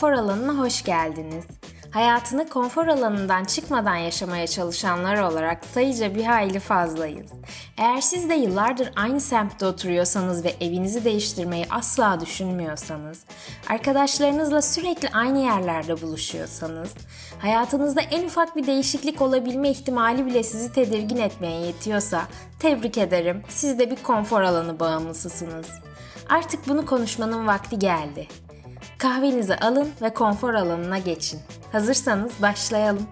konfor alanına hoş geldiniz. Hayatını konfor alanından çıkmadan yaşamaya çalışanlar olarak sayıca bir hayli fazlayız. Eğer siz de yıllardır aynı semtte oturuyorsanız ve evinizi değiştirmeyi asla düşünmüyorsanız, arkadaşlarınızla sürekli aynı yerlerde buluşuyorsanız, hayatınızda en ufak bir değişiklik olabilme ihtimali bile sizi tedirgin etmeye yetiyorsa, tebrik ederim, siz de bir konfor alanı bağımlısısınız. Artık bunu konuşmanın vakti geldi. Kahvenizi alın ve konfor alanına geçin. Hazırsanız başlayalım.